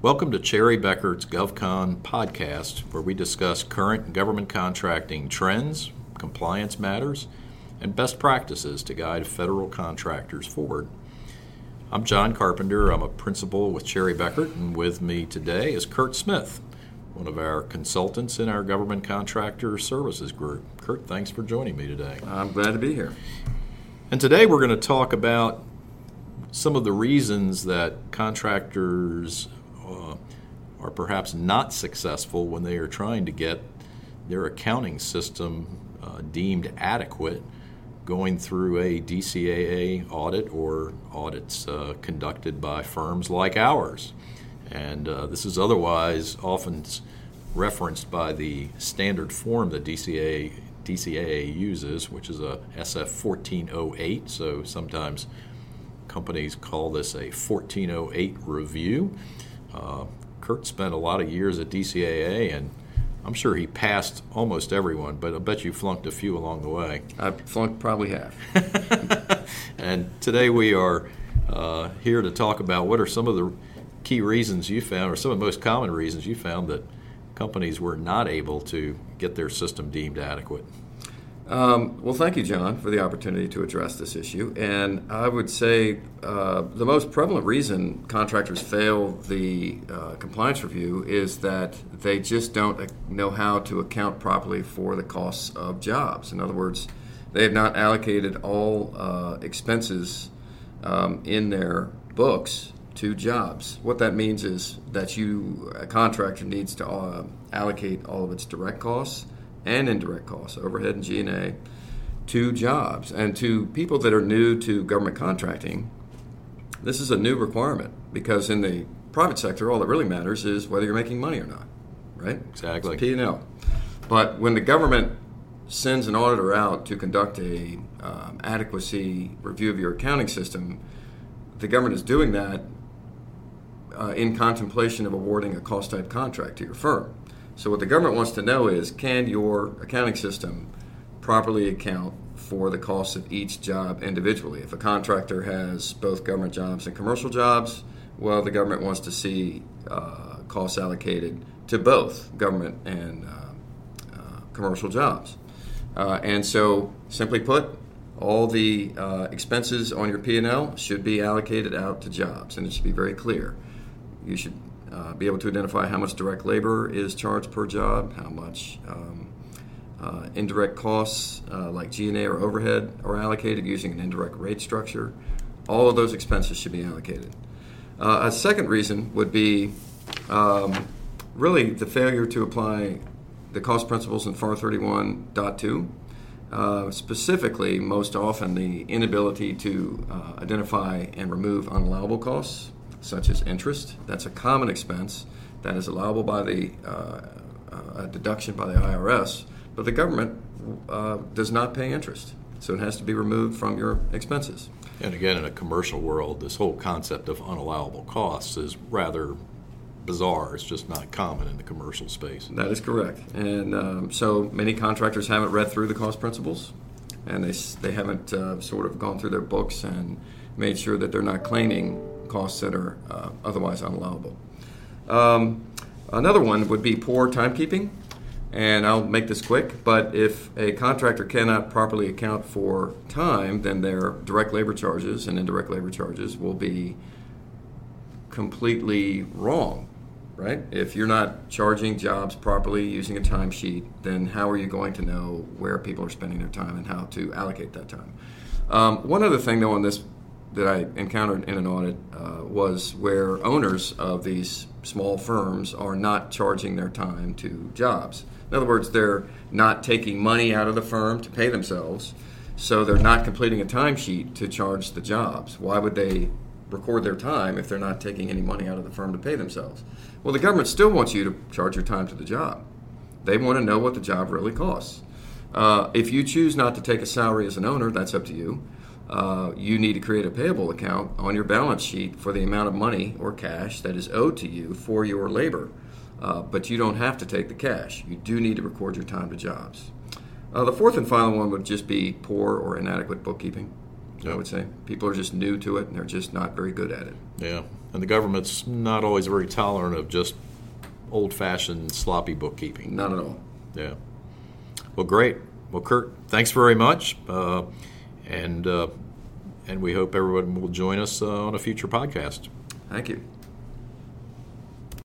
Welcome to Cherry Bekaert's GovCon podcast, where we discuss current government contracting trends, compliance matters, and best practices to guide federal contractors forward. I'm John Carpenter. I'm a principal with Cherry Bekaert, and with me today is Kurt Smith, one of our consultants in our government contractor services group. Kurt, thanks for joining me today. I'm glad to be here. And today we're going to talk about some of the reasons that contractors are perhaps not successful when they are trying to get their accounting system uh, deemed adequate going through a DCAA audit or audits uh, conducted by firms like ours. And uh, this is otherwise often referenced by the standard form that DCAA, DCAA uses, which is a SF 1408. So sometimes companies call this a 1408 review. Uh, Kurt spent a lot of years at DCAA, and I'm sure he passed almost everyone, but I bet you flunked a few along the way. I flunked probably half. and today we are uh, here to talk about what are some of the key reasons you found, or some of the most common reasons you found that companies were not able to get their system deemed adequate. Um, well, thank you, John, for the opportunity to address this issue. And I would say uh, the most prevalent reason contractors fail the uh, compliance review is that they just don't know how to account properly for the costs of jobs. In other words, they have not allocated all uh, expenses um, in their books to jobs. What that means is that you, a contractor, needs to uh, allocate all of its direct costs and indirect costs, overhead and G&A, to jobs. And to people that are new to government contracting, this is a new requirement because in the private sector, all that really matters is whether you're making money or not, right? Exactly. P&L. But when the government sends an auditor out to conduct a um, adequacy review of your accounting system, the government is doing that uh, in contemplation of awarding a cost type contract to your firm. So what the government wants to know is can your accounting system properly account for the costs of each job individually? If a contractor has both government jobs and commercial jobs, well, the government wants to see uh, costs allocated to both government and uh, uh, commercial jobs. Uh, and so, simply put, all the uh, expenses on your P&L should be allocated out to jobs, and it should be very clear. You should uh, be able to identify how much direct labor is charged per job, how much um, uh, indirect costs uh, like G&A or overhead are allocated using an indirect rate structure. All of those expenses should be allocated. Uh, a second reason would be um, really the failure to apply the cost principles in FAR 31.2. Uh, specifically, most often, the inability to uh, identify and remove unallowable costs such as interest. That's a common expense that is allowable by the uh, uh, deduction by the IRS, but the government uh, does not pay interest. So it has to be removed from your expenses. And again, in a commercial world, this whole concept of unallowable costs is rather bizarre. It's just not common in the commercial space. That is correct. And um, so many contractors haven't read through the cost principles, and they, they haven't uh, sort of gone through their books and made sure that they're not claiming costs that are uh, otherwise unallowable. Um, another one would be poor timekeeping, and I'll make this quick. But if a contractor cannot properly account for time, then their direct labor charges and indirect labor charges will be completely wrong, right? If you're not charging jobs properly using a timesheet, then how are you going to know where people are spending their time and how to allocate that time? Um, one other thing, though, on this that I encountered in an audit uh, was where owners of these small firms are not charging their time to jobs. In other words, they're not taking money out of the firm to pay themselves, so they're not completing a timesheet to charge the jobs. Why would they record their time if they're not taking any money out of the firm to pay themselves? Well, the government still wants you to charge your time to the job. They want to know what the job really costs. Uh, if you choose not to take a salary as an owner, that's up to you uh, you need to create a payable account on your balance sheet for the amount of money or cash that is owed to you for your labor. Uh, but you don't have to take the cash. You do need to record your time to jobs. Uh, the fourth and final one would just be poor or inadequate bookkeeping. Yep. I would say people are just new to it and they're just not very good at it. Yeah, and the government's not always very tolerant of just old-fashioned sloppy bookkeeping. Not at all. Yeah. Well, great. Well, Kurt, thanks very much, uh, and uh, and we hope everyone will join us uh, on a future podcast. Thank you.